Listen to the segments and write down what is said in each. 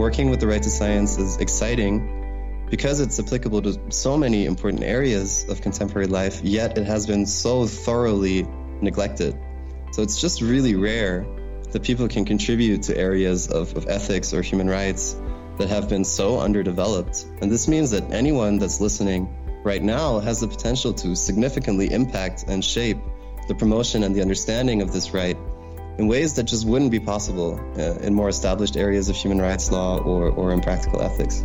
working with the right to science is exciting because it's applicable to so many important areas of contemporary life, yet it has been so thoroughly neglected. So it's just really rare that people can contribute to areas of, of ethics or human rights that have been so underdeveloped. And this means that anyone that's listening right now has the potential to significantly impact and shape the promotion and the understanding of this right in ways that just wouldn't be possible uh, in more established areas of human rights law or, or in practical ethics.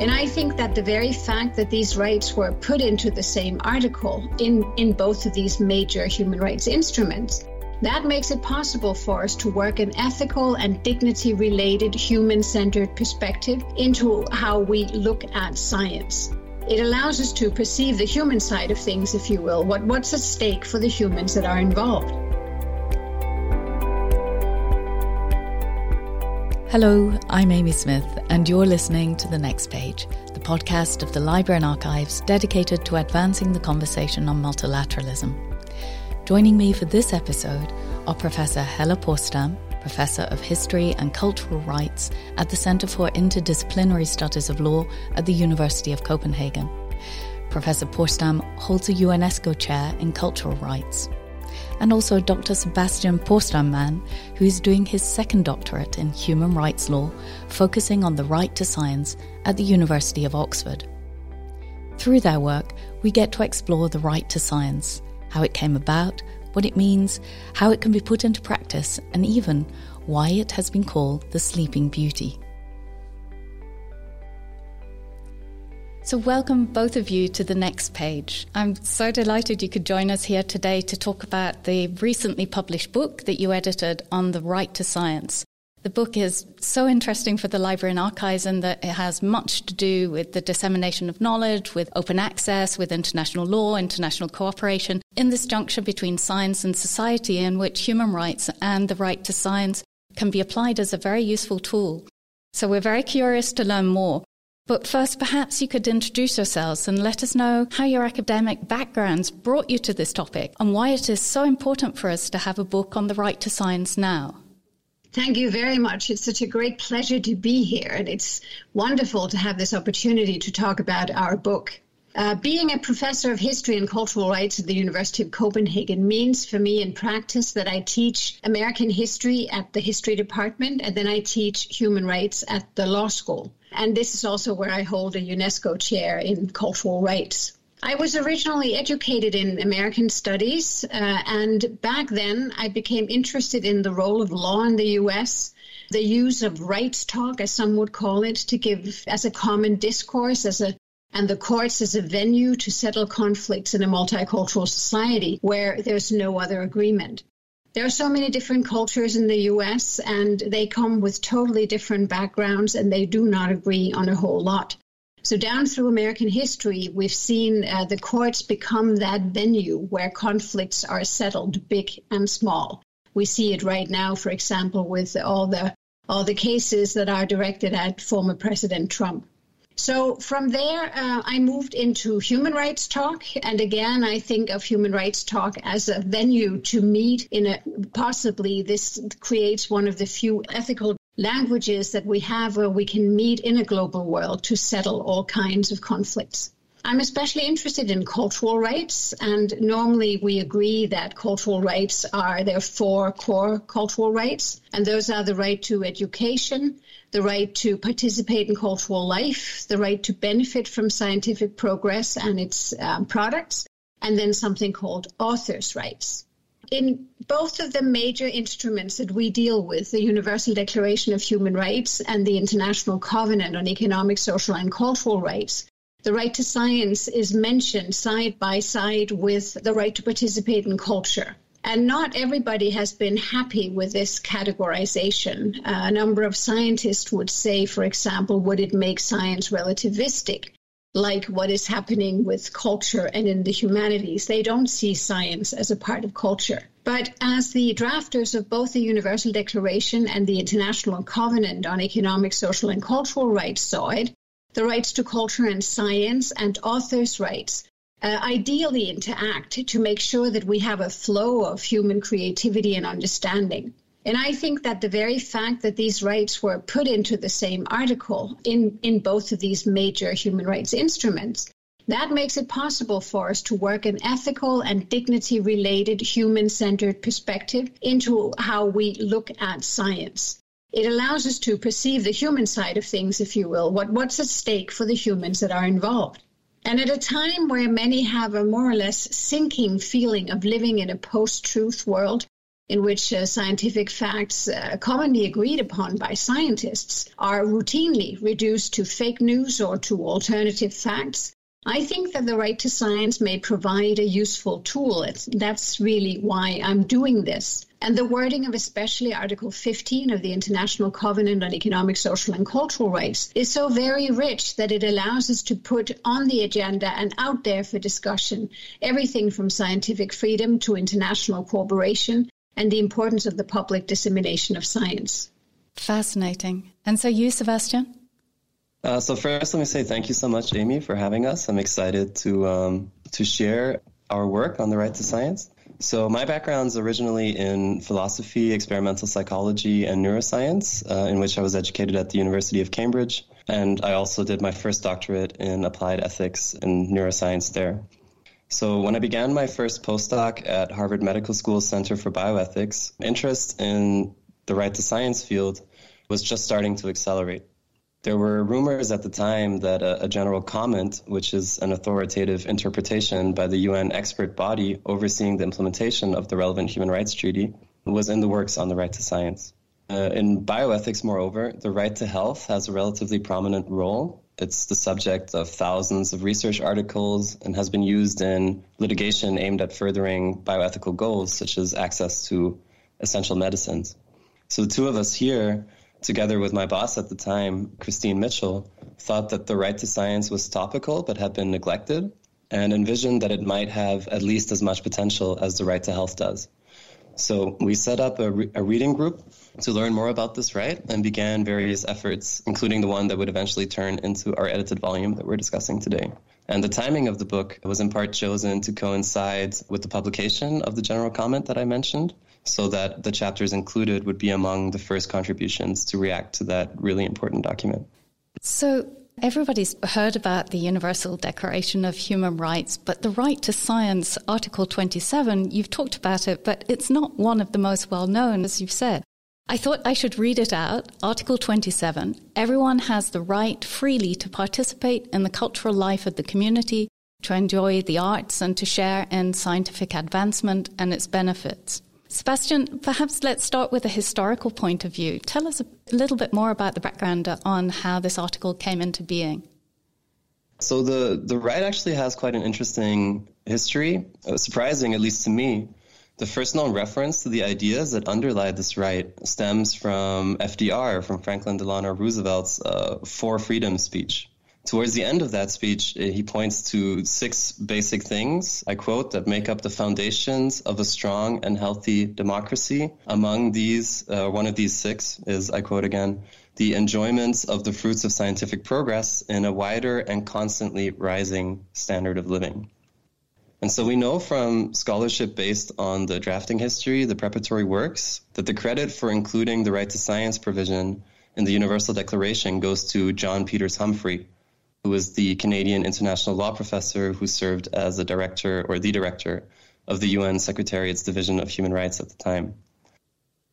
And I think that the very fact that these rights were put into the same article in, in both of these major human rights instruments, that makes it possible for us to work an ethical and dignity related human centered perspective into how we look at science. It allows us to perceive the human side of things, if you will, what, what's at stake for the humans that are involved. Hello, I'm Amy Smith, and you're listening to The Next Page, the podcast of the Library and Archives dedicated to advancing the conversation on multilateralism. Joining me for this episode are Professor Helle Porsdam, Professor of History and Cultural Rights at the Centre for Interdisciplinary Studies of Law at the University of Copenhagen. Professor Porsdam holds a UNESCO chair in cultural rights and also Dr. Sebastian Porsdam-Mann, who is doing his second doctorate in human rights law, focusing on the right to science at the University of Oxford. Through their work, we get to explore the right to science, how it came about, what it means, how it can be put into practice, and even why it has been called the Sleeping Beauty. So, welcome both of you to the next page. I'm so delighted you could join us here today to talk about the recently published book that you edited on the right to science. The book is so interesting for the library and archives in that it has much to do with the dissemination of knowledge, with open access, with international law, international cooperation, in this juncture between science and society, in which human rights and the right to science can be applied as a very useful tool. So, we're very curious to learn more. But first, perhaps you could introduce yourselves and let us know how your academic backgrounds brought you to this topic and why it is so important for us to have a book on the right to science now. Thank you very much. It's such a great pleasure to be here, and it's wonderful to have this opportunity to talk about our book. Uh, being a professor of history and cultural rights at the University of Copenhagen means for me in practice that I teach American history at the history department and then I teach human rights at the law school. And this is also where I hold a UNESCO chair in cultural rights. I was originally educated in American studies, uh, and back then I became interested in the role of law in the US the use of rights talk, as some would call it, to give as a common discourse, as a and the courts as a venue to settle conflicts in a multicultural society where there's no other agreement. There are so many different cultures in the US, and they come with totally different backgrounds, and they do not agree on a whole lot. So, down through American history, we've seen uh, the courts become that venue where conflicts are settled, big and small. We see it right now, for example, with all the all the cases that are directed at former President Trump. So from there, uh, I moved into human rights talk. And again, I think of human rights talk as a venue to meet in a possibly this creates one of the few ethical languages that we have where we can meet in a global world to settle all kinds of conflicts. I'm especially interested in cultural rights, and normally we agree that cultural rights are there are four core cultural rights, and those are the right to education, the right to participate in cultural life, the right to benefit from scientific progress and its um, products, and then something called authors' rights. In both of the major instruments that we deal with, the Universal Declaration of Human Rights and the International Covenant on Economic, Social, and Cultural Rights, the right to science is mentioned side by side with the right to participate in culture. And not everybody has been happy with this categorization. A number of scientists would say, for example, would it make science relativistic? Like what is happening with culture and in the humanities. They don't see science as a part of culture. But as the drafters of both the Universal Declaration and the International Covenant on Economic, Social, and Cultural Rights saw it, the rights to culture and science and authors' rights uh, ideally interact to make sure that we have a flow of human creativity and understanding. And I think that the very fact that these rights were put into the same article in, in both of these major human rights instruments, that makes it possible for us to work an ethical and dignity related human centered perspective into how we look at science. It allows us to perceive the human side of things, if you will, what, what's at stake for the humans that are involved. And at a time where many have a more or less sinking feeling of living in a post truth world, in which uh, scientific facts uh, commonly agreed upon by scientists are routinely reduced to fake news or to alternative facts. I think that the right to science may provide a useful tool. It's, that's really why I'm doing this. And the wording of especially Article 15 of the International Covenant on Economic, Social, and Cultural Rights is so very rich that it allows us to put on the agenda and out there for discussion everything from scientific freedom to international cooperation and the importance of the public dissemination of science. Fascinating. And so, you, Sebastian? Uh, so first, let me say thank you so much, Amy, for having us. I'm excited to um, to share our work on the right to science. So my background is originally in philosophy, experimental psychology, and neuroscience, uh, in which I was educated at the University of Cambridge, and I also did my first doctorate in applied ethics and neuroscience there. So when I began my first postdoc at Harvard Medical School Center for Bioethics, interest in the right to science field was just starting to accelerate. There were rumors at the time that a, a, general comment, which is an authoritative interpretation by the UN expert body overseeing the implementation of the relevant human rights treaty, was in the works on the right to science. Uh, in bioethics, moreover, the right to health has a relatively prominent role it's the subject of thousands of research articles and has been used in litigation aimed at furthering bioethical goals, such as access to essential medicines. So the two of us here, together with my boss at the time, Christine Mitchell, thought that the right to science was topical but had been neglected and envisioned that it might have at least as much potential as the right to health does. So we set up a, re- a, reading group to learn more about this right and began various efforts, including the one that would eventually turn into our edited volume that we're discussing today. And the timing of the book was in part chosen to coincide with the publication of the general comment that I mentioned, so that the chapters included would be among the first contributions to react to that really important document. So, Everybody's heard about the Universal Declaration of Human Rights, but the right to science, Article 27, you've talked about it, but it's not one of the most well known, as you've said. I thought I should read it out. Article 27 Everyone has the right freely to participate in the cultural life of the community, to enjoy the arts, and to share in scientific advancement and its benefits. Sebastian, perhaps let's start with a historical point of view. Tell us a little bit more about the background on how this article came into being. So the the right actually has quite an interesting history, uh, surprising at least to me. The first known reference to the ideas that underlie this right stems from FDR, from Franklin Delano Roosevelt's uh, Four Freedom speech. Towards the end of that speech, eh, he points to six basic things, I quote, that make up the foundations of a strong and healthy democracy. Among these, uh, one of these six is, I quote again, the enjoyment of the fruits of scientific progress in a wider and constantly rising standard of living. And so we know from scholarship based on the drafting history, the preparatory works, that the credit for including the right to science provision in the Universal Declaration goes to John Peters Humphrey, who was the Canadian international law professor who served as the director or the director of the UN Secretariat's Division of Human Rights at the time.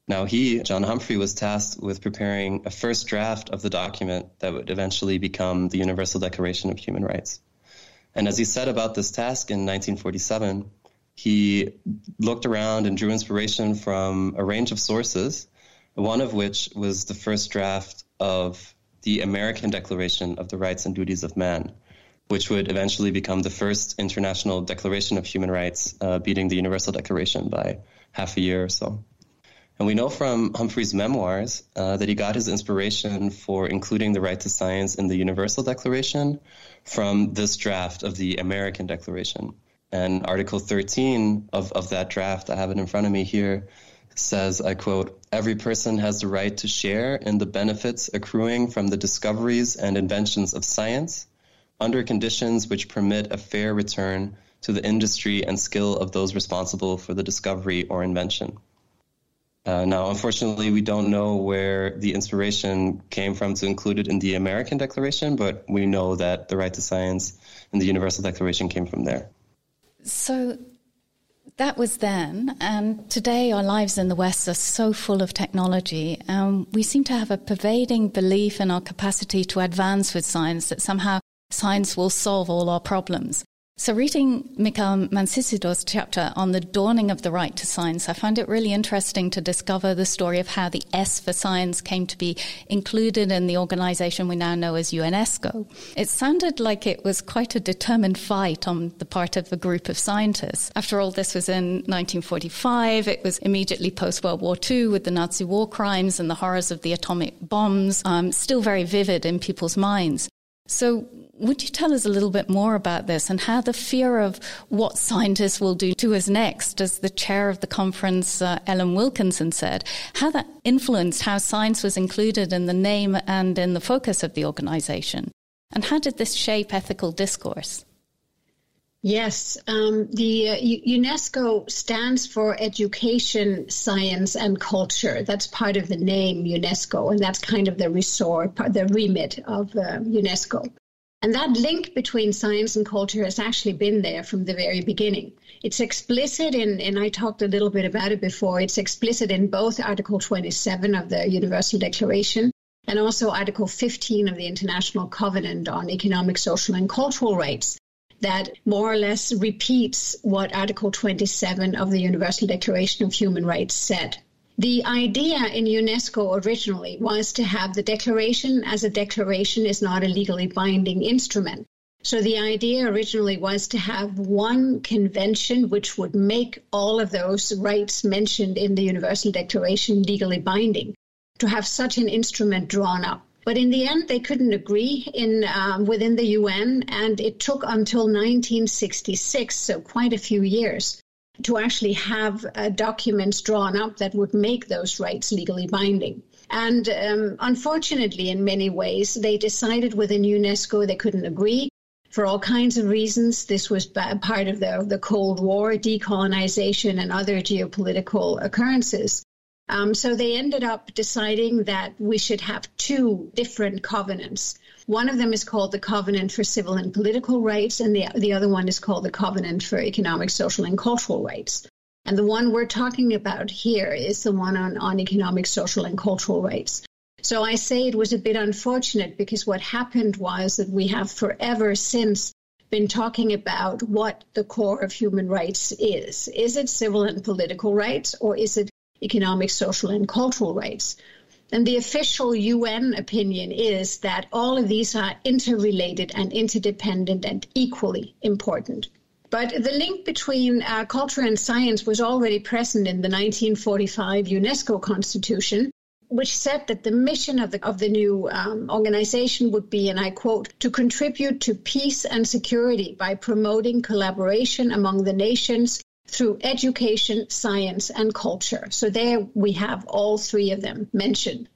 Now, he, John Humphrey, was tasked with preparing a first draft of the document that would eventually become the Universal Declaration of Human Rights. And as he set about this task in 1947, he looked around and drew inspiration from a range of sources, one of which was the first draft of the American Declaration of the Rights and Duties of Man, which would eventually become the first international declaration of human rights, uh, beating the Universal Declaration by half a year or so. And we know from Humphrey's memoirs uh, that he got his inspiration for including the right to science in the Universal Declaration from this draft of the American Declaration. And Article 13 of, of that draft, I have it in front of me here, says, I quote, every person has the right to share in the benefits accruing from the discoveries and inventions of science under conditions which permit a fair return to the industry and skill of those responsible for the discovery or invention. Uh, now, unfortunately, we don't know where the inspiration came from to include it in the American Declaration, but we know that the right to science and the Universal Declaration came from there. So that was then, and today our lives in the West are so full of technology, and we seem to have a pervading belief in our capacity to advance with science that somehow science will solve all our problems. So, reading Mikel Mancisidor's chapter on the dawning of the right to science, I found it really interesting to discover the story of how the S for science came to be included in the organization we now know as UNESCO. It sounded like it was quite a determined fight on the part of a group of scientists. After all, this was in 1945. It was immediately post World War II with the Nazi war crimes and the horrors of the atomic bombs, um, still very vivid in people's minds. So, would you tell us a little bit more about this and how the fear of what scientists will do to us next, as the chair of the conference, uh, Ellen Wilkinson, said, how that influenced how science was included in the name and in the focus of the organization? And how did this shape ethical discourse? Yes, um, the uh, UNESCO stands for Education, Science, and Culture. That's part of the name UNESCO, and that's kind of the resort, the remit of uh, UNESCO. And that link between science and culture has actually been there from the very beginning. It's explicit in, and I talked a little bit about it before, it's explicit in both Article 27 of the Universal Declaration and also Article 15 of the International Covenant on Economic, Social, and Cultural Rights that more or less repeats what Article 27 of the Universal Declaration of Human Rights said. The idea in UNESCO originally was to have the declaration as a declaration is not a legally binding instrument. So the idea originally was to have one convention which would make all of those rights mentioned in the Universal Declaration legally binding, to have such an instrument drawn up. But in the end, they couldn't agree in um, within the UN, and it took until 1966, so quite a few years, to actually have uh, documents drawn up that would make those rights legally binding. And um, unfortunately, in many ways, they decided within UNESCO they couldn't agree for all kinds of reasons. This was part of the, the Cold War, decolonization, and other geopolitical occurrences. Um, so they ended up deciding that we should have two different covenants one of them is called the Covenant for Civil and Political Rights, and the, the other one is called the Covenant for Economic, Social, and Cultural Rights. And the one we're talking about here is the one on, on economic, social, and cultural rights. So I say it was a bit unfortunate because what happened was that we have forever since been talking about what the core of human rights is. Is it civil and political rights or is it economic, social, and cultural rights? And the official UN opinion is that all of these are interrelated and interdependent and equally important. But the link between uh, culture and science was already present in the 1945 UNESCO Constitution, which said that the mission of the, of the new um, organization would be, and I quote, to contribute to peace and security by promoting collaboration among the nations through education, science, and culture. So there we have all three of them mentioned.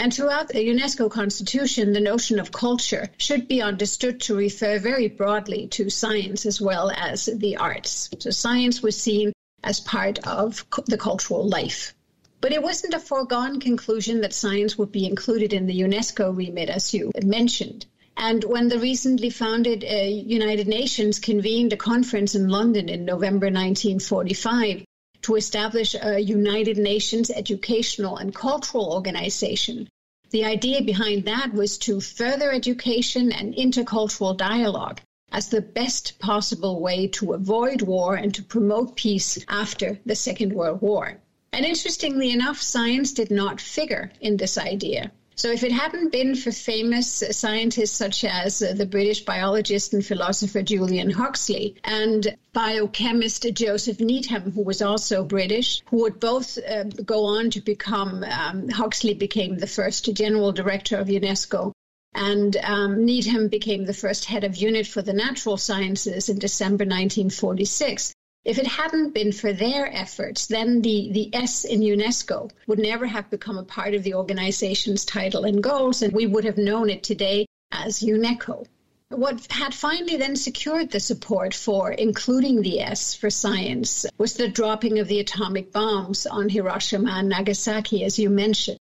And throughout the UNESCO Constitution, the notion of culture should be understood to refer very broadly to science as well as the arts. So science was seen as part of the cultural life. But it wasn't a foregone conclusion that science would be included in the UNESCO remit, as you mentioned. And when the recently founded uh, United Nations convened a conference in London in November 1945 to establish a United Nations educational and cultural organization, the idea behind that was to further education and intercultural dialogue as the best possible way to avoid war and to promote peace after the Second World War. And interestingly enough, science did not figure in this idea. So, if it hadn't been for famous scientists such as the British biologist and philosopher Julian Huxley and biochemist Joseph Needham, who was also British, who would both uh, go on to become, um, Huxley became the first general director of UNESCO. And um, Needham became the first head of unit for the natural sciences in December 1946. If it hadn't been for their efforts, then the, the S in UNESCO would never have become a part of the organization's title and goals, and we would have known it today as UNECO. What had finally then secured the support for including the S for science was the dropping of the atomic bombs on Hiroshima and Nagasaki, as you mentioned.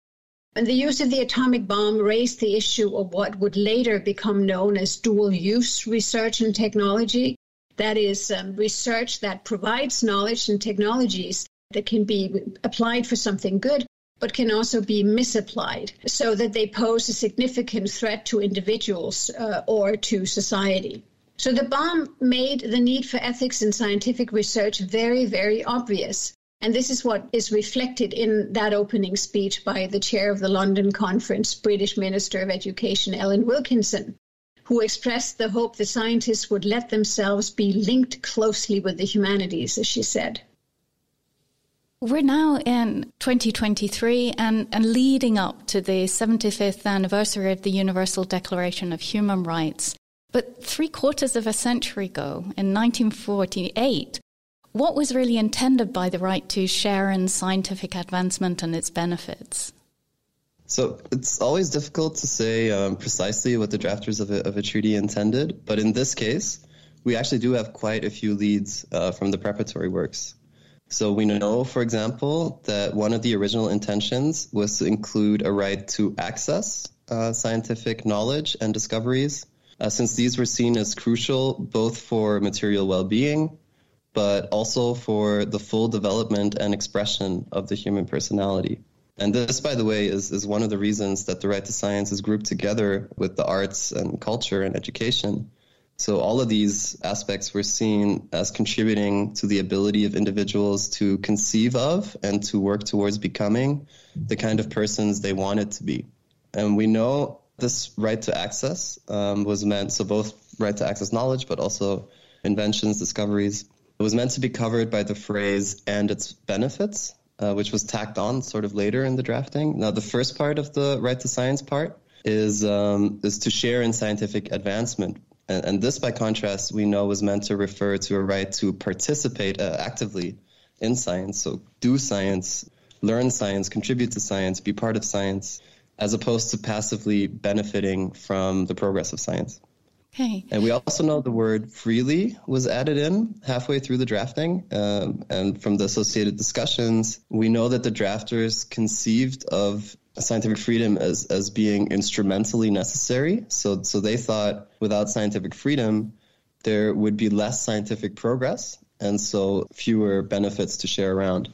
And the use of the atomic bomb raised the issue of what would later become known as dual use research and technology. That is, um, research that provides knowledge and technologies that can be applied for something good, but can also be misapplied so that they pose a significant threat to individuals uh, or to society. So the bomb made the need for ethics in scientific research very, very obvious. And this is what is reflected in that opening speech by the chair of the London conference, British Minister of Education Ellen Wilkinson, who expressed the hope the scientists would let themselves be linked closely with the humanities, as she said. We're now in 2023 and, and leading up to the 75th anniversary of the Universal Declaration of Human Rights. But three quarters of a century ago, in 1948, what was really intended by the right to share in scientific advancement and its benefits? So it's always difficult to say um, precisely what the drafters of a, of a, treaty intended, but in this case, we actually do have quite a few leads uh, from the preparatory works. So we know, for example, that one of the original intentions was to include a right to access uh, scientific knowledge and discoveries, uh, since these were seen as crucial both for material well-being but also for the full development and expression of the human personality. And this, by the way, is, is one of the reasons that the right to science is grouped together with the arts and culture and education. So all of these aspects were seen as contributing to the ability of individuals to conceive of and to work towards becoming the kind of persons they wanted to be. And we know this right to access um, was meant, so both right to access knowledge, but also inventions, discoveries, it was meant to be covered by the phrase and its benefits, uh, which was tacked on sort of later in the drafting. Now, the first part of the right to science part is um, is to share in scientific advancement. And, and, this, by contrast, we know was meant to refer to a right to participate uh, actively in science. So, do science, learn science, contribute to science, be part of science, as opposed to passively benefiting from the progress of science. Okay. And we also know the word freely was added in halfway through the drafting. Um, and from the associated discussions, we know that the drafters conceived of scientific freedom as, as being instrumentally necessary. So, so they thought without scientific freedom, there would be less scientific progress and so fewer benefits to share around.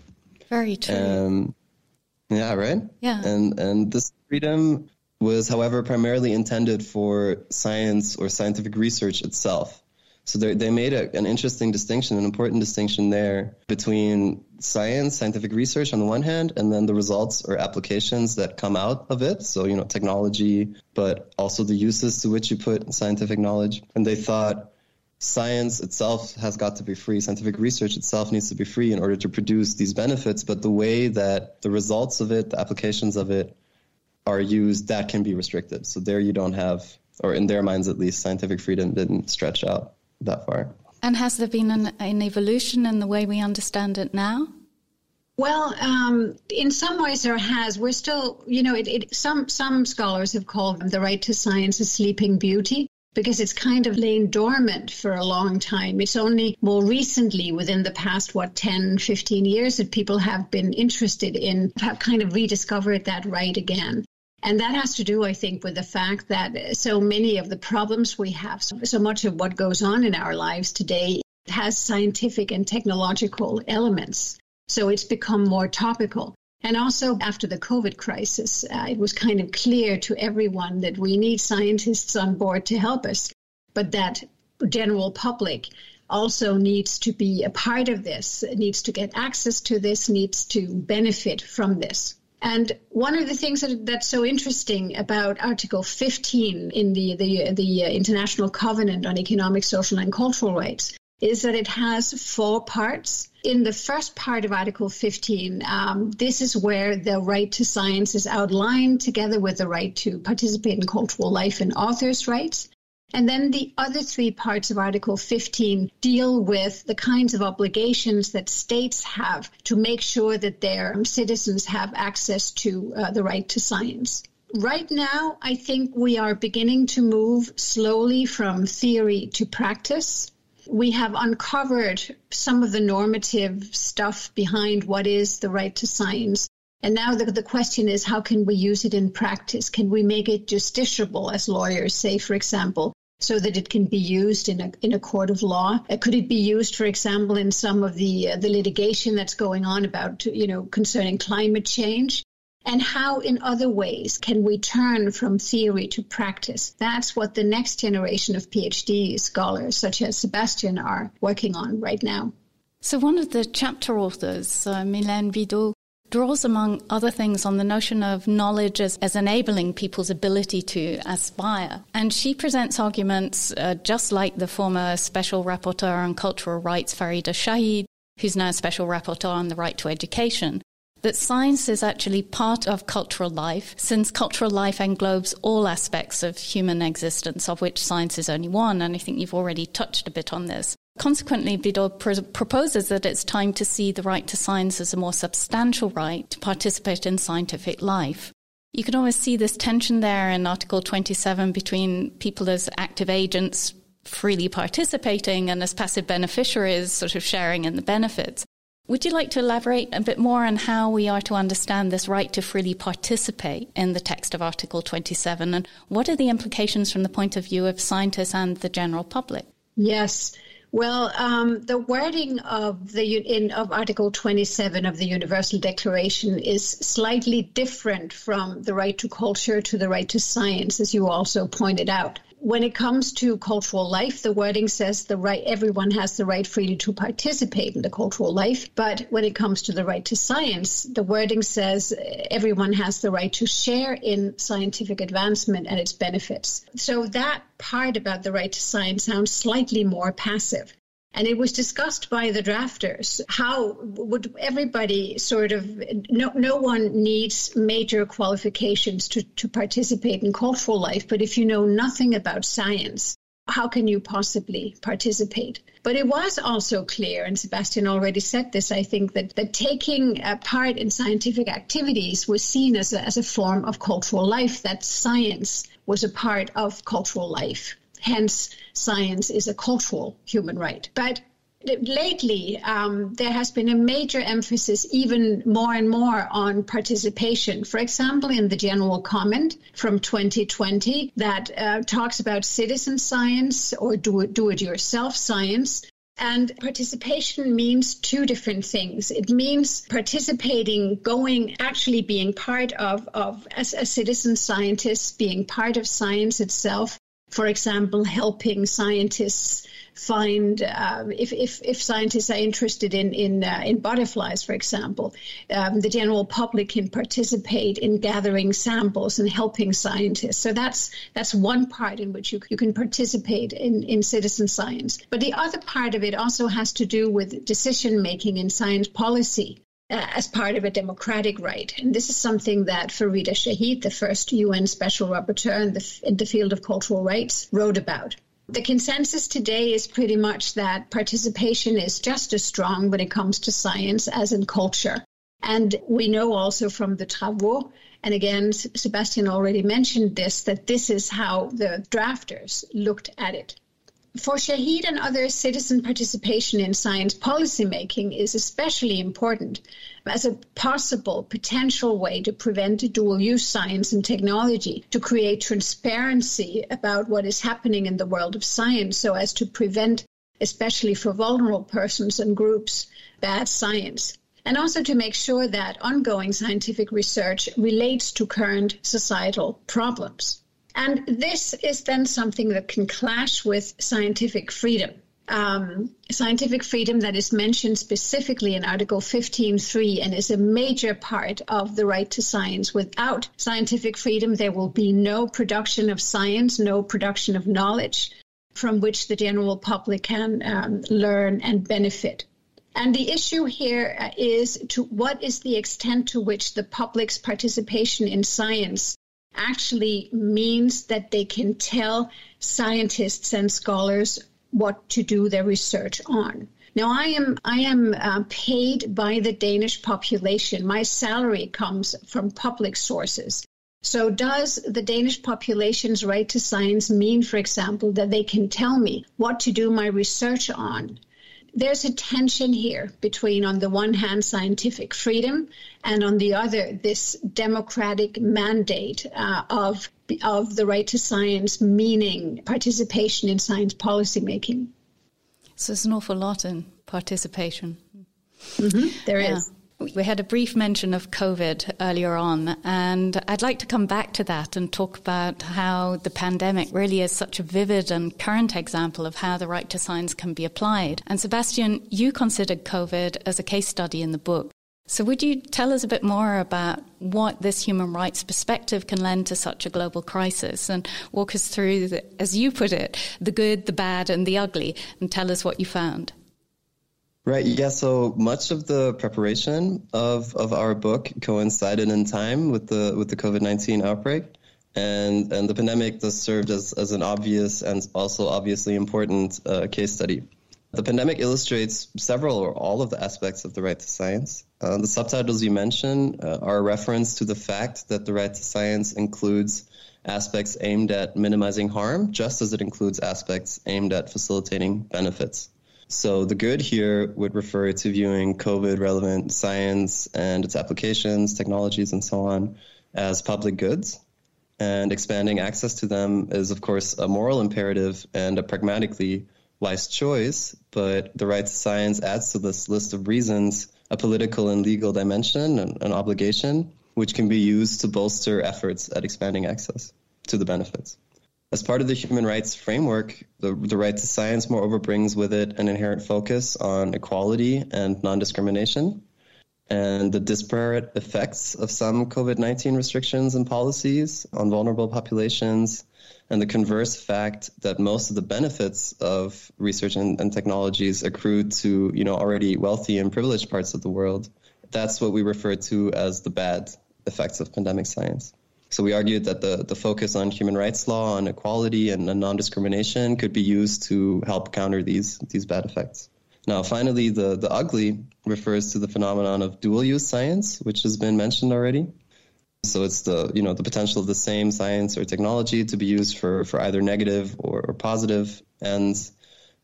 Very true. Um, yeah, right? Yeah. And, and this freedom was, however, primarily intended for science or scientific research itself. So they made a, an interesting distinction, an important distinction there between science, scientific research on the one hand, and then the results or applications that come out of it. So, you know, technology, but also the uses to which you put scientific knowledge. And they thought science itself has got to be free. Scientific research itself needs to be free in order to produce these benefits. But the way that the results of it, the applications of it, are used, that can be restricted. So there you don't have, or in their minds at least, scientific freedom didn't stretch out that far. And has there been an, an evolution in the way we understand it now? Well, um, in some ways there has. We're still, you know, it, it, some some scholars have called the right to science a sleeping beauty because it's kind of lain dormant for a long time. It's only more recently, within the past, what, 10, 15 years, that people have been interested in, have kind of rediscovered that right again. And that has to do, I think, with the fact that so many of the problems we have, so much of what goes on in our lives today has scientific and technological elements. So it's become more topical. And also after the COVID crisis, uh, it was kind of clear to everyone that we need scientists on board to help us, but that general public also needs to be a part of this, needs to get access to this, needs to benefit from this. And one of the things that, that's so interesting about Article 15 in the, the, the International Covenant on Economic, Social, and Cultural Rights is that it has four parts. In the first part of Article 15, um, this is where the right to science is outlined together with the right to participate in cultural life and authors' rights. And then the other three parts of Article 15 deal with the kinds of obligations that states have to make sure that their citizens have access to uh, the right to science. Right now, I think we are beginning to move slowly from theory to practice. We have uncovered some of the normative stuff behind what is the right to science. And now the, the question is how can we use it in practice? Can we make it justiciable, as lawyers say, for example? So that it can be used in a in a court of law? Uh, could it be used, for example, in some of the uh, the litigation that's going on about you know concerning climate change? And how, in other ways, can we turn from theory to practice? That's what the next generation of PhD scholars, such as Sebastian, are working on right now. So, one of the chapter authors, uh, Mylène Bidault, draws, among other things, on the notion of knowledge as, as enabling people's ability to aspire. And she presents arguments uh, just like the former Special Rapporteur on Cultural Rights, Farida Shaheed, who's now Special Rapporteur on the Right to Education, that science is actually part of cultural life, since cultural life englobes all aspects of human existence, of which science is only one. And I think you've already touched a bit on this. Consequently, Bidault pr- proposes that it's time to see the right to science as a more substantial right to participate in scientific life. You can always see this tension there in Article 27 between people as active agents freely participating and as passive beneficiaries sort of sharing in the benefits. Would you like to elaborate a bit more on how we are to understand this right to freely participate in the text of Article 27 and what are the implications from the point of view of scientists and the general public? Yes. Well, um, the wording of the in of Article 27 of the Universal Declaration is slightly different from the right to culture to the right to science, as you also pointed out. When it comes to cultural life, the wording says the right everyone has the right freely to participate in the cultural life. But when it comes to the right to science, the wording says everyone has the right to share in scientific advancement and its benefits. So that part about the right to science sounds slightly more passive. And it was discussed by the drafters. How would everybody sort of, no, no one needs major qualifications to, to participate in cultural life, but if you know nothing about science, how can you possibly participate? But it was also clear, and Sebastian already said this, I think, that, that taking uh, part in scientific activities was seen as a, as a form of cultural life, that science was a part of cultural life. Hence, science is a cultural human right. But lately, um, there has been a major emphasis, even more and more, on participation. For example, in the general comment from 2020 that uh, talks about citizen science or do it, do it yourself science. And participation means two different things. It means participating, going, actually being part of, of as a citizen scientist, being part of science itself, for example, helping scientists find uh, if, if, if, scientists are interested in in, uh, in butterflies, for example, um, the general public can participate in gathering samples and helping scientists. So that's that's one part in which you, you can participate in, in citizen science. But the other part of it also has to do with decision making in science policy. Uh, as part of a democratic right. And this is something that Farida Shaheed, the first UN Special Rapporteur in the, in the field of cultural rights, wrote about. The consensus today is pretty much that participation is just as strong when it comes to science as in culture. And we know also from the travaux, and again, Sebastian already mentioned this, that this is how the drafters looked at it. For Shaheed and others, citizen participation in science policymaking is especially important as a possible potential way to prevent dual use science and technology, to create transparency about what is happening in the world of science so as to prevent, especially for vulnerable persons and groups, bad science and also to make sure that ongoing scientific research relates to current societal problems. And this is then something that can clash with scientific freedom. Um, scientific freedom that is mentioned specifically in Article 15.3 and is a major part of the right to science. Without scientific freedom, there will be no production of science, no production of knowledge from which the general public can um, learn and benefit. And the issue here is to what is the extent to which the public's participation in science actually means that they can tell scientists and scholars what to do their research on. Now, I am I am uh, paid by the Danish population. My salary comes from public sources. So, does the Danish population's right to science mean, for example, that they can tell me what to do my research on? There's a tension here between, on the one hand, scientific freedom, and on the other, this democratic mandate uh, of of the right to science, meaning participation in science policy making. So there's an awful lot in participation. Mm-hmm, there yeah. is. We had a brief mention of COVID earlier on, and I'd like to come back to that and talk about how the pandemic really is such a vivid and current example of how the right to science can be applied. And Sebastian, you considered COVID as a case study in the book. So, would you tell us a bit more about what this human rights perspective can lend to such a global crisis and walk us through, the, as you put it, the good, the bad, and the ugly, and tell us what you found? Right. Yeah. So much of the preparation of, of our book coincided in time with the with the COVID nineteen outbreak, and and the pandemic thus served as, as an obvious and also obviously important uh, case study. The pandemic illustrates several or all of the aspects of the right to science. Uh, the subtitles you mentioned uh, are a reference to the fact that the right to science includes aspects aimed at minimizing harm, just as it includes aspects aimed at facilitating benefits. So the good here would refer to viewing COVID relevant science and its applications, technologies, and so on as public goods. And expanding access to them is, of course, a moral imperative and a pragmatically wise choice. But the right to science adds to this list of reasons a political and legal dimension, and an obligation, which can be used to bolster efforts at expanding access to the benefits. As part of the human rights framework, the, the right to science, moreover, brings with it an inherent focus on equality and non discrimination. And the disparate effects of some COVID 19 restrictions and policies on vulnerable populations, and the converse fact that most of the benefits of research and, and technologies accrue to you know already wealthy and privileged parts of the world. That's what we refer to as the bad effects of pandemic science. So we argued that the, the focus on human rights law, on equality and, and non-discrimination could be used to help counter these these bad effects. Now, finally, the, the ugly refers to the phenomenon of dual use science, which has been mentioned already. So it's the you know the potential of the same science or technology to be used for, for either negative or, or positive ends,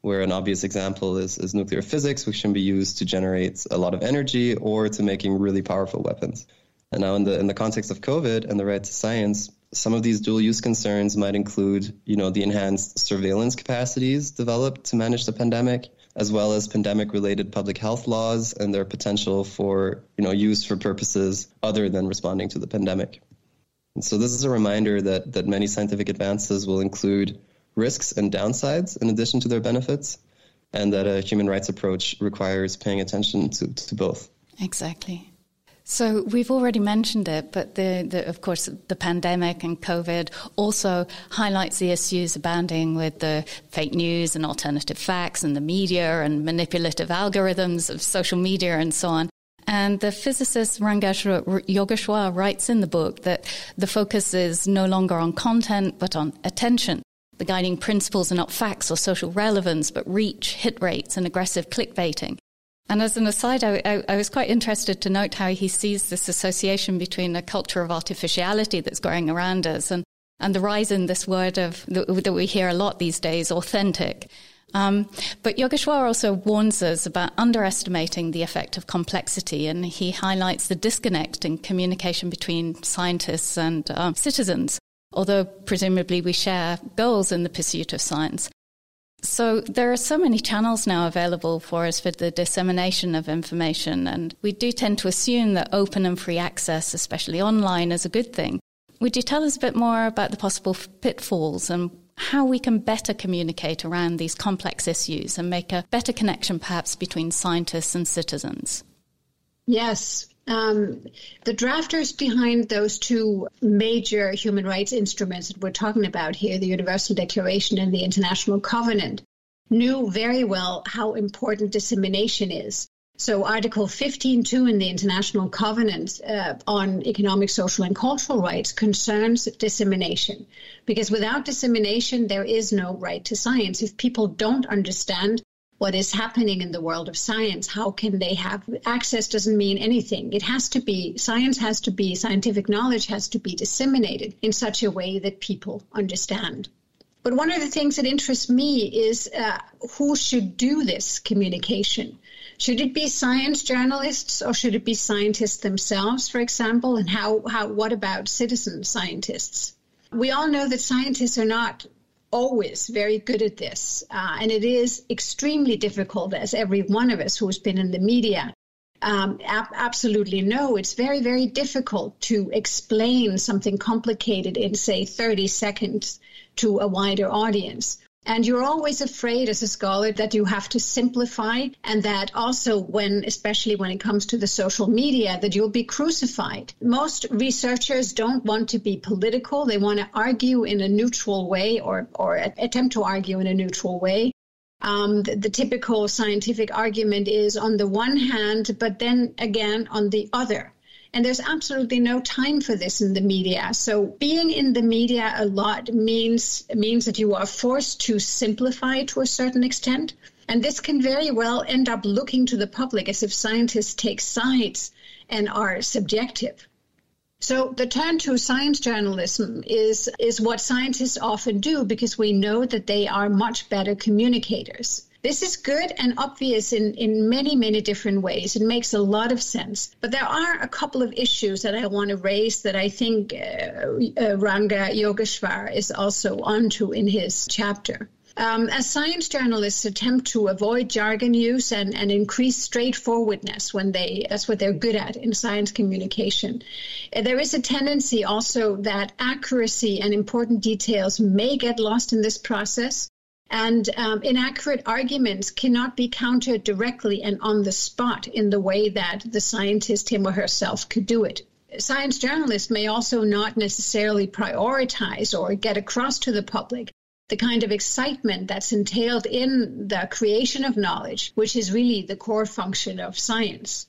where an obvious example is, is nuclear physics, which can be used to generate a lot of energy or to making really powerful weapons. And now, in the in the context of COVID and the right to science, some of these dual use concerns might include, you know, the enhanced surveillance capacities developed to manage the pandemic, as well as pandemic-related public health laws and their potential for, you know, use for purposes other than responding to the pandemic. And so this is a reminder that that many scientific advances will include risks and downsides in addition to their benefits, and that a human rights approach requires paying attention to, to both. Exactly. So we've already mentioned it, but the, the, of course the pandemic and COVID also highlights the issues abounding with the fake news and alternative facts and the media and manipulative algorithms of social media and so on. And the physicist Ranga Yogeshwar writes in the book that the focus is no longer on content but on attention. The guiding principles are not facts or social relevance, but reach, hit rates, and aggressive clickbaiting. And as an aside, I, I, I, was quite interested to note how he sees this association between a culture of artificiality that's growing around us and, and the rise in this word of that we hear a lot these days, authentic. Um, but Yogeshwar also warns us about underestimating the effect of complexity, and he highlights the disconnect in communication between scientists and um, citizens, although presumably we share goals in the pursuit of science. So there are so many channels now available for us for the dissemination of information, and we do tend to assume that open and free access, especially online, is a good thing. Would you tell us a bit more about the possible pitfalls and how we can better communicate around these complex issues and make a better connection perhaps between scientists and citizens? Yes. Um, the drafters behind those two major human rights instruments that we're talking about here, the Universal Declaration and the International Covenant, knew very well how important dissemination is. So, Article 15.2 in the International Covenant uh, on Economic, Social, and Cultural Rights concerns dissemination. Because without dissemination, there is no right to science. If people don't understand what is happening in the world of science. How can they have access? Doesn't mean anything. It has to be, science has to be, scientific knowledge has to be disseminated in such a way that people understand. But one of the things that interests me is uh, who should do this communication. Should it be science journalists or should it be scientists themselves, for example? And how, how what about citizen scientists? We all know that scientists are not always very good at this. Uh, and it is extremely difficult, as every one of us who's been in the media um, ab- absolutely know. It's very, very difficult to explain something complicated in, say, 30 seconds to a wider audience. And you're always afraid as a scholar that you have to simplify and that also when, especially when it comes to the social media, that you'll be crucified. Most researchers don't want to be political. They want to argue in a neutral way or, or attempt to argue in a neutral way. Um, the, the, typical scientific argument is on the one hand, but then again on the other. And there's absolutely no time for this in the media. So being in the media a lot means means that you are forced to simplify to a certain extent. And this can very well end up looking to the public as if scientists take sides and are subjective. So the turn to science journalism is is what scientists often do because we know that they are much better communicators. This is good and obvious in, in many, many different ways. It makes a lot of sense. But there are a couple of issues that I want to raise that I think uh, uh, Ranga Yogeshwar is also onto in his chapter. Um, as science journalists attempt to avoid jargon use and, and increase straightforwardness when they that's what they're good at in science communication uh, there is a tendency also that accuracy and important details may get lost in this process and um, inaccurate arguments cannot be countered directly and on the spot in the way that the scientist, him or herself, could do it. Science journalists may also not necessarily prioritize or get across to the public the kind of excitement that's entailed in the creation of knowledge, which is really the core function of science.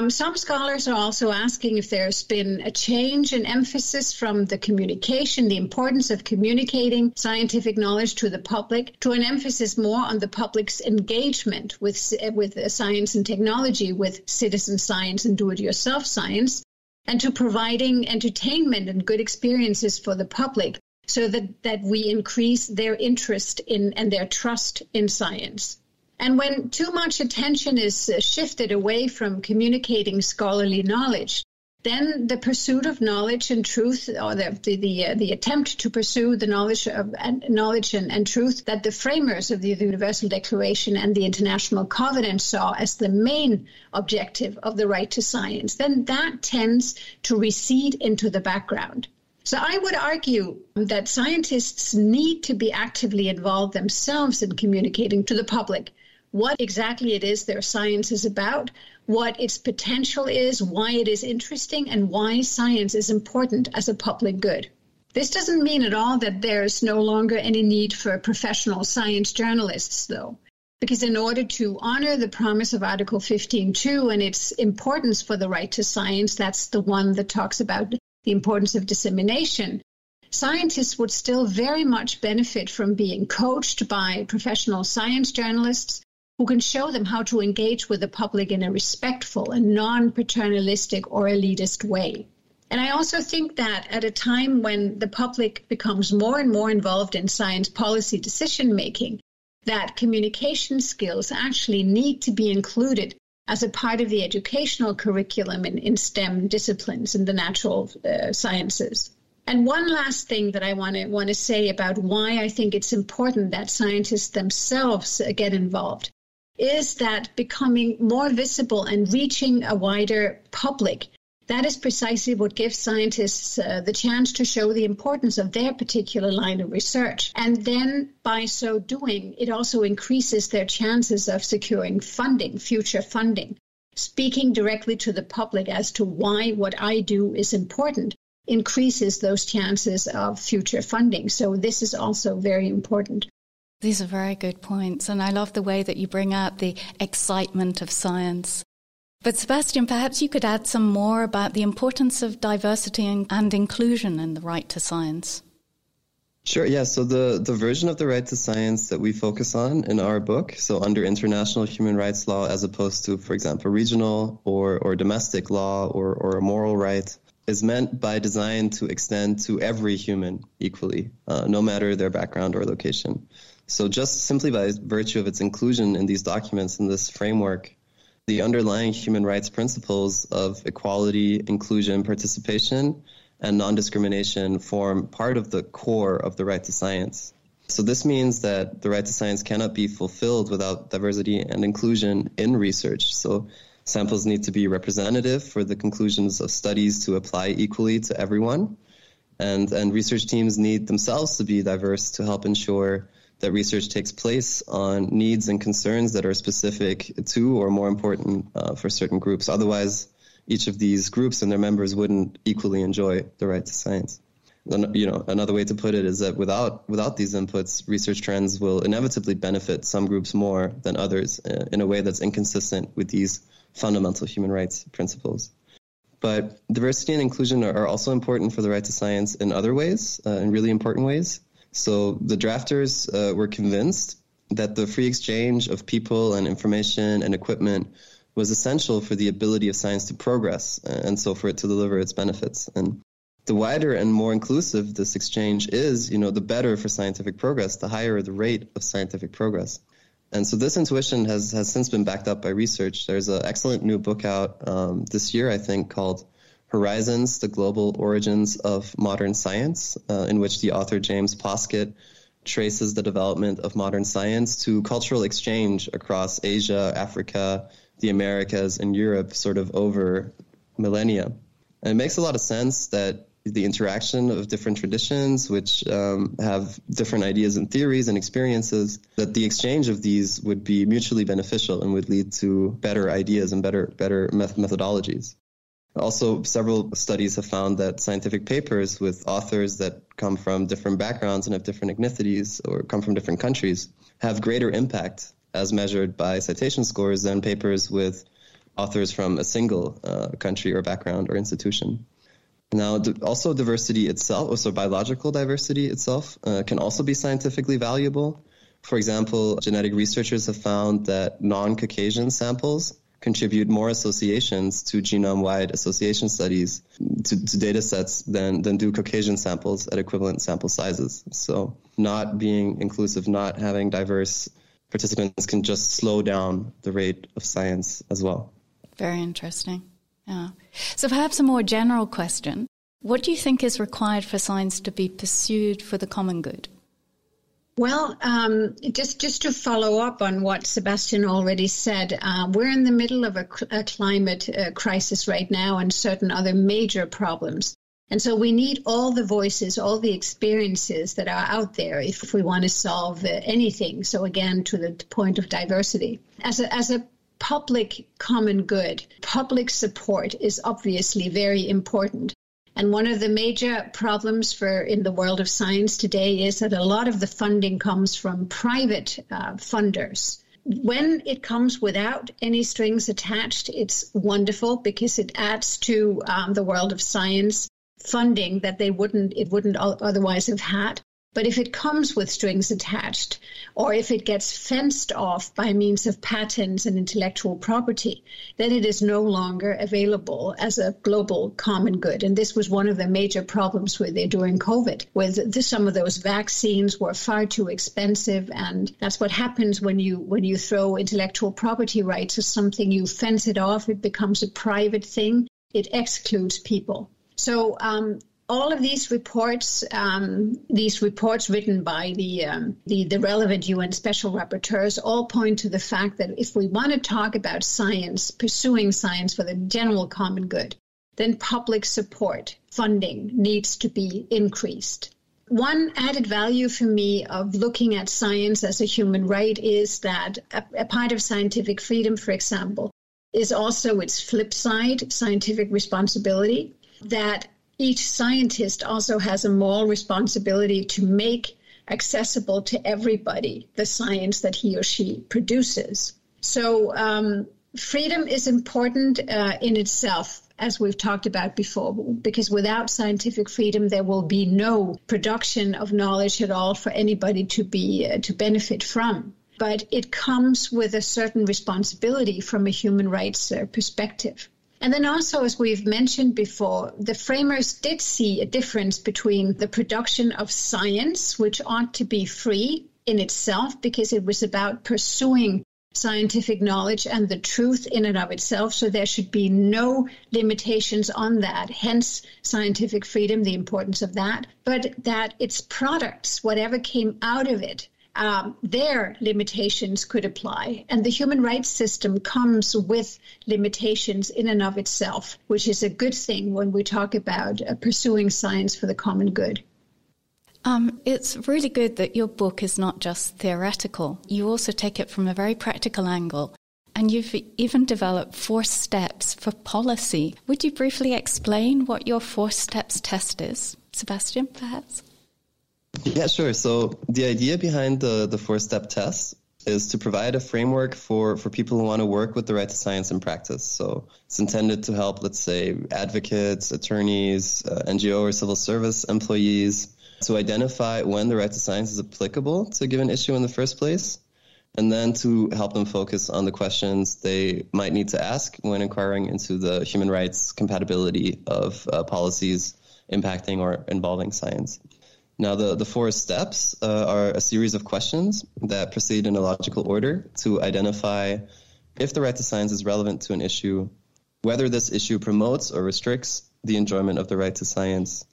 Um, some scholars are also asking if there's been a change in emphasis from the communication, the importance of communicating scientific knowledge to the public, to an emphasis more on the public's engagement with, with science and technology, with citizen science and do it yourself science, and to providing entertainment and good experiences for the public so that, that we increase their interest in and their trust in science. And when too much attention is shifted away from communicating scholarly knowledge, then the pursuit of knowledge and truth, or the the the, uh, the attempt to pursue the knowledge of and knowledge and, and, truth that the framers of the Universal Declaration and the International Covenant saw as the main objective of the right to science, then that tends to recede into the background. So I would argue that scientists need to be actively involved themselves in communicating to the public what exactly it is their science is about, what its potential is, why it is interesting, and why science is important as a public good. This doesn't mean at all that there's no longer any need for professional science journalists, though, because in order to honor the promise of Article 15.2 and its importance for the right to science, that's the one that talks about the importance of dissemination. Scientists would still very much benefit from being coached by professional science journalists who can show them how to engage with the public in a respectful and non paternalistic or elitist way. And I also think that at a time when the public becomes more and more involved in science policy decision making, that communication skills actually need to be included as a part of the educational curriculum in, in STEM disciplines in the natural uh, sciences. And one last thing that I want to want to say about why I think it's important that scientists themselves get involved is that becoming more visible and reaching a wider public. That is precisely what gives scientists uh, the chance to show the importance of their particular line of research. And then by so doing, it also increases their chances of securing funding, future funding. Speaking directly to the public as to why what I do is important increases those chances of future funding. So this is also very important. These are very good points, and I love the way that you bring out the excitement of science. But Sebastian, perhaps you could add some more about the importance of diversity and, inclusion in the right to science. Sure, yeah. So the, the version of the right to science that we focus on in our book, so under international human rights law as opposed to, for example, regional or, or domestic law or, or a moral right, is meant by design to extend to every human equally, uh, no matter their background or location. So just simply by virtue of its inclusion in these documents in this framework, the underlying human rights principles of equality, inclusion, participation and non-discrimination form part of the core of the right to science. So this means that the right to science cannot be fulfilled without diversity and inclusion in research. So samples need to be representative for the conclusions of studies to apply equally to everyone. And, and research teams need themselves to be diverse to help ensure that research takes place on needs and concerns that are specific to or more important uh, for certain groups. Otherwise, each of these groups and their members wouldn't equally enjoy the right to science. You know, another way to put it is that without without these inputs, research trends will inevitably benefit some groups more than others uh, in a way that's inconsistent with these fundamental human rights principles. But diversity and inclusion are also important for the right to science in other ways, uh, in really important ways. So the drafters uh, were convinced that the free exchange of people and information and equipment was essential for the ability of science to progress uh, and so for it to deliver its benefits. And the wider and more inclusive this exchange is, you know, the better for scientific progress, the higher the rate of scientific progress. And so this intuition has, has since been backed up by research. There's an excellent new book out um, this year, I think, called Horizons, the Global Origins of Modern Science, uh, in which the author James Poskett traces the development of modern science to cultural exchange across Asia, Africa, the Americas and Europe sort of over millennia. And it makes a lot of sense that the interaction of different traditions, which um, have different ideas and theories and experiences, that the exchange of these would be mutually beneficial and would lead to better ideas and better better methodologies. Also, several studies have found that scientific papers with authors that come from different backgrounds and have different ethnicities or come from different countries have greater impact as measured by citation scores than papers with authors from a single uh, country or background or institution. Now, also diversity itself, also biological diversity itself, uh, can also be scientifically valuable. For example, genetic researchers have found that non-Caucasian samples contribute more associations to genome-wide association studies to, to data sets than, than do Caucasian samples at equivalent sample sizes. So not being inclusive, not having diverse participants can just slow down the rate of science as well. Very interesting. Yeah. So perhaps a more general question. What do you think is required for science to be pursued for the common good? Well, um, just just to follow up on what Sebastian already said, uh, we're in the middle of a, a climate uh, crisis right now, and certain other major problems. And so we need all the voices, all the experiences that are out there if we want to solve uh, anything. So again, to the point of diversity. As a, as a public common good, public support is obviously very important. And one of the major problems for in the world of science today is that a lot of the funding comes from private uh, funders when it comes without any strings attached, it's wonderful because it adds to um, the world of science funding that they wouldn't it wouldn't otherwise have had. But if it comes with strings attached, or if it gets fenced off by means of patents and intellectual property, then it is no longer available as a global common good. And this was one of the major problems with it during COVID, with some of those vaccines were far too expensive, and that's what happens when you when you throw intellectual property rights as something you fence it off. It becomes a private thing. It excludes people. So um, all of these reports, um, these reports written by the, um, the, the relevant UN special rapporteurs, all point to the fact that if we want to talk about science, pursuing science for the general common good, then public support, funding needs to be increased. One added value for me of looking at science as a human right is that a, a part of scientific freedom, for example, is also its flip side, scientific responsibility that each scientist also has a moral responsibility to make accessible to everybody the science that he or she produces. So, um, freedom is important uh, in itself. as we've talked about before, because without scientific freedom, there will be no production of knowledge at all for anybody to be uh, to benefit from. But it comes with a certain responsibility from a human rights uh, perspective. And then also, as we've mentioned before, the framers did see a difference between the production of science, which ought to be free in itself because it was about pursuing scientific knowledge and the truth in and of itself. So there should be no limitations on that. Hence, scientific freedom, the importance of that. But that its products, whatever came out of it, um, their limitations could apply. And the human rights system comes with limitations in and of itself, which is a good thing when we talk about uh, pursuing science for the common good. Um, it's really good that your book is not just theoretical. You also take it from a very practical angle. And you've even developed four steps for policy. Would you briefly explain what your four steps test is? Sebastian, perhaps? Yeah, sure. So the idea behind the, the four step test is to provide a framework for, for people who want to work with the right to science in practice. So it's intended to help, let's say, advocates, attorneys, uh, NGO or civil service employees to identify when the right to science is applicable to a given issue in the first place, and then to help them focus on the questions they might need to ask when inquiring into the human rights compatibility of uh, policies impacting or involving science. Now, the, the four steps uh, are a series of questions that proceed in a logical order to identify if the right to science is relevant to an issue, whether this issue promotes or restricts the enjoyment of the right to science,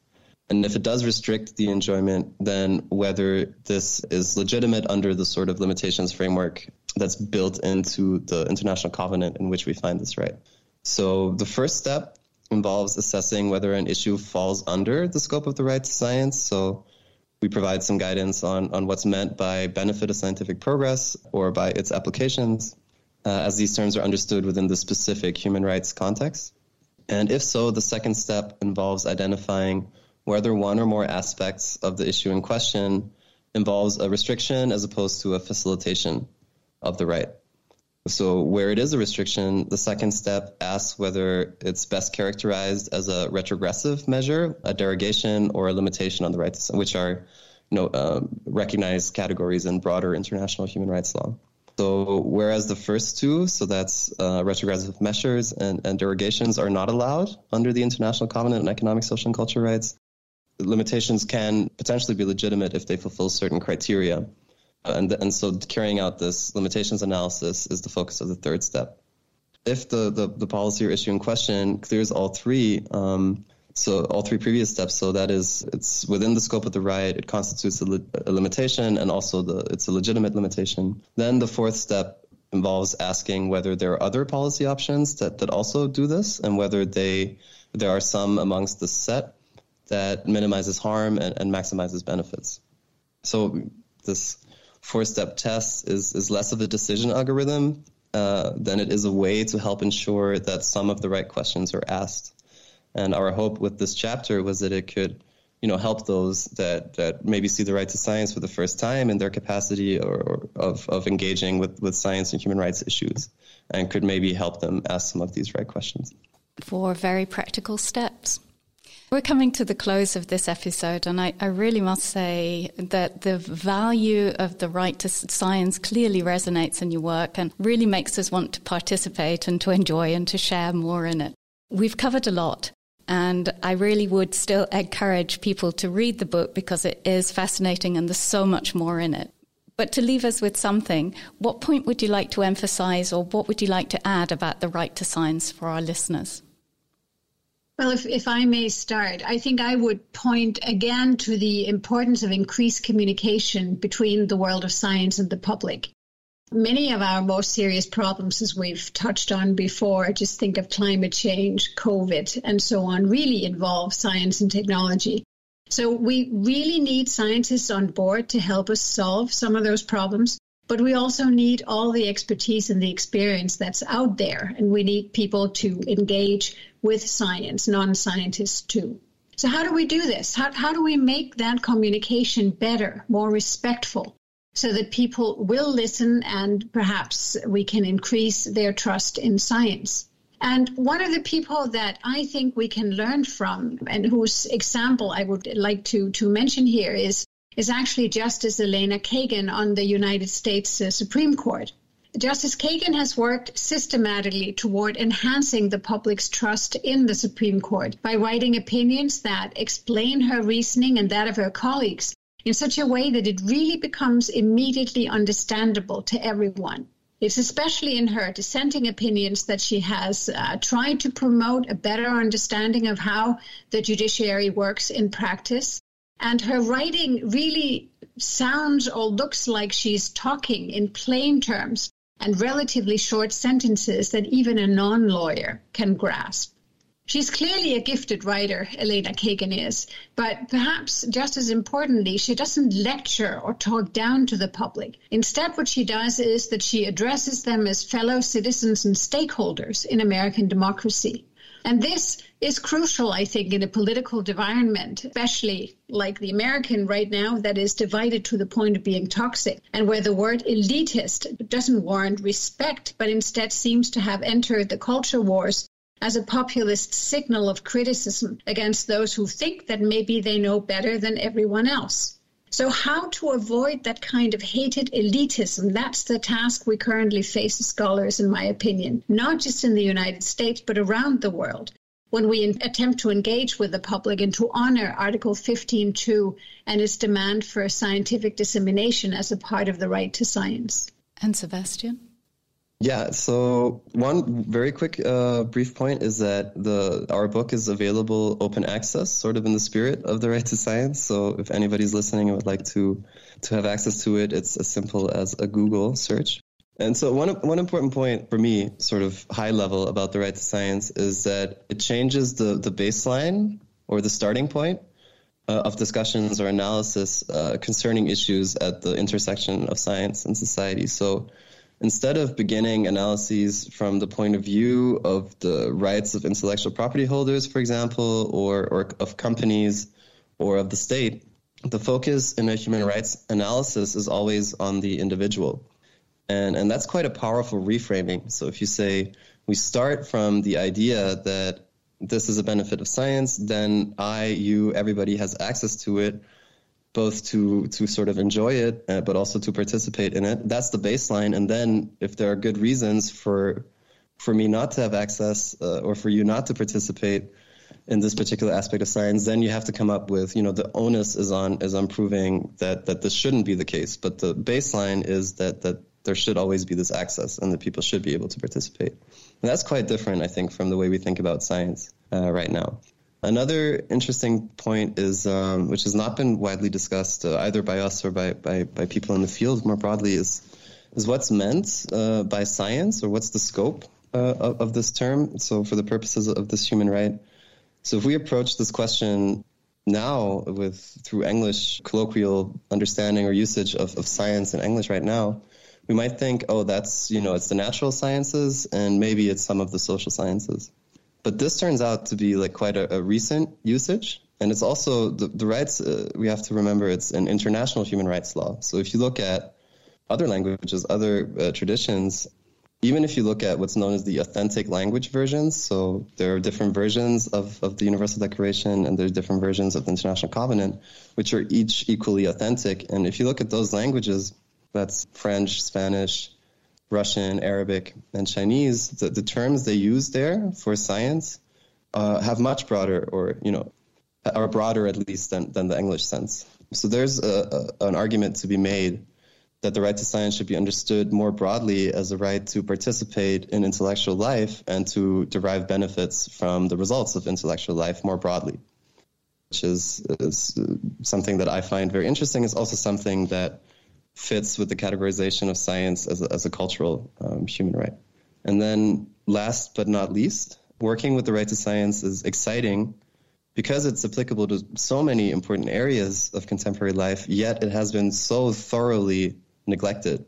and if it does restrict the enjoyment, then whether this is legitimate under the sort of limitations framework that's built into the international covenant in which we find this right. So the first step involves assessing whether an issue falls under the scope of the right to science. So we provide some guidance on, on what's meant by benefit of scientific progress or by its applications, uh, as these terms are understood within the specific human rights context. And if so, the second step involves identifying whether one or more aspects of the issue in question involves a restriction as opposed to a facilitation of the right. So, where it is a restriction, the second step asks whether it's best characterized as a retrogressive measure, a derogation, or a limitation on the rights, which are you know, um, recognized categories in broader international human rights law. So, whereas the first two, so that's uh, retrogressive measures and, and derogations, are not allowed under the International Covenant on Economic, Social, and Cultural Rights, limitations can potentially be legitimate if they fulfill certain criteria. And, and so carrying out this limitations analysis is the focus of the third step. If the, the, the policy or issue in question clears all three, um, so all three previous steps, so that is, it's within the scope of the right, it constitutes a, li- a limitation, and also the, it's a legitimate limitation. Then the fourth step involves asking whether there are other policy options that, that also do this, and whether they there are some amongst the set that minimizes harm and, and maximizes benefits. So this four-step test is, is less of a decision algorithm uh, than it is a way to help ensure that some of the right questions are asked. And our hope with this chapter was that it could, you know, help those that, that maybe see the right to science for the first time in their capacity or, or of, of engaging with, with science and human rights issues and could maybe help them ask some of these right questions. Four very practical steps. We're coming to the close of this episode, and I, I, really must say that the value of the right to science clearly resonates in your work and really makes us want to participate and to enjoy and to share more in it. We've covered a lot, and I really would still encourage people to read the book because it is fascinating and there's so much more in it. But to leave us with something, what point would you like to emphasize or what would you like to add about the right to science for our listeners? Well, if, if I may start, I think I would point again to the importance of increased communication between the world of science and the public. Many of our most serious problems, as we've touched on before, just think of climate change, COVID, and so on, really involve science and technology. So we really need scientists on board to help us solve some of those problems. But we also need all the expertise and the experience that's out there. And we need people to engage with science, non scientists too. So, how do we do this? How, how do we make that communication better, more respectful, so that people will listen and perhaps we can increase their trust in science? And one of the people that I think we can learn from, and whose example I would like to, to mention here, is, is actually Justice Elena Kagan on the United States uh, Supreme Court. Justice Kagan has worked systematically toward enhancing the public's trust in the Supreme Court by writing opinions that explain her reasoning and that of her colleagues in such a way that it really becomes immediately understandable to everyone. It's especially in her dissenting opinions that she has uh, tried to promote a better understanding of how the judiciary works in practice. And her writing really sounds or looks like she's talking in plain terms and relatively short sentences that even a non lawyer can grasp. She's clearly a gifted writer, Elena Kagan is, but perhaps just as importantly, she doesn't lecture or talk down to the public. Instead, what she does is that she addresses them as fellow citizens and stakeholders in American democracy. And this is crucial, I think, in a political environment, especially like the American right now, that is divided to the point of being toxic, and where the word elitist doesn't warrant respect, but instead seems to have entered the culture wars as a populist signal of criticism against those who think that maybe they know better than everyone else. So, how to avoid that kind of hated elitism? That's the task we currently face as scholars, in my opinion, not just in the United States, but around the world. When we attempt to engage with the public and to honor Article 15.2 and its demand for scientific dissemination as a part of the right to science. And Sebastian? Yeah, so one very quick uh, brief point is that the our book is available open access, sort of in the spirit of the right to science. So if anybody's listening and would like to to have access to it, it's as simple as a Google search. And so one one important point for me, sort of high level about the right to science, is that it changes the the baseline or the starting point uh, of discussions or analysis uh, concerning issues at the intersection of science and society. So instead of beginning analyses from the point of view of the rights of intellectual property holders, for example, or, or of companies or of the state, the focus in a human rights analysis is always on the individual. And, and that's quite a powerful reframing. So if you say, we start from the idea that this is a benefit of science, then I, you, everybody has access to it both to to sort of enjoy it, uh, but also to participate in it. That's the baseline. And then, if there are good reasons for for me not to have access uh, or for you not to participate in this particular aspect of science, then you have to come up with, you know, the onus is on is on proving that that this shouldn't be the case. But the baseline is that that there should always be this access and that people should be able to participate. And that's quite different, I think, from the way we think about science uh, right now. Another interesting point is, um, which has not been widely discussed uh, either by us or by, by, by, people in the field more broadly, is is what's meant uh, by science or what's the scope uh, of, of, this term. So, for the purposes of this human right, so if we approach this question now with through English colloquial understanding or usage of, of science in English right now, we might think, oh, that's you know, it's the natural sciences and maybe it's some of the social sciences. But this turns out to be like quite a, a recent usage. And it's also the, the rights, uh, we have to remember it's an international human rights law. So if you look at other languages, other uh, traditions, even if you look at what's known as the authentic language versions, so there are different versions of, of the Universal Declaration and there's different versions of the International Covenant, which are each equally authentic. And if you look at those languages, that's French, Spanish, Russian, Arabic, and Chinese, the, the terms they use there for science uh, have much broader, or you know, are broader at least than, than the English sense. So there's a, a, an argument to be made that the right to science should be understood more broadly as a right to participate in intellectual life and to derive benefits from the results of intellectual life more broadly, which is, is something that I find very interesting. It's also something that fits with the categorization of science as a, as a cultural um, human right. And then, last but not least, working with the right to science is exciting because it's applicable to so many important areas of contemporary life, yet it has been so thoroughly neglected.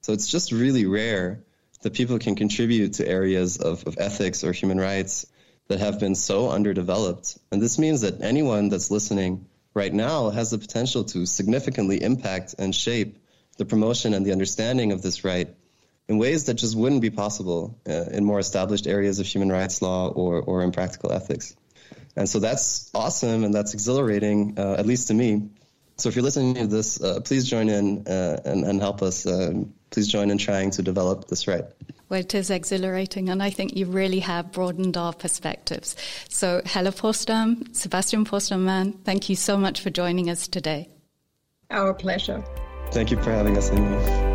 So it's just really rare that people can contribute to areas of, of ethics or human rights that have been so underdeveloped. And this means that anyone that's listening right now has the potential to significantly impact and shape the promotion and the understanding of this right in ways that just wouldn't be possible uh, in more established areas of human rights law or, or in practical ethics. And so that's awesome and that's exhilarating, uh, at least to me. So if you're listening to this, uh, please join in uh, and, and, help us. Um, please join in trying to develop this right. Well, it is exhilarating, and I think you really have broadened our perspectives. So, Helle Porsdam, Sebastian Porsdam Mann, thank you so much for joining us today. Our pleasure. Thank you for having us, Amy.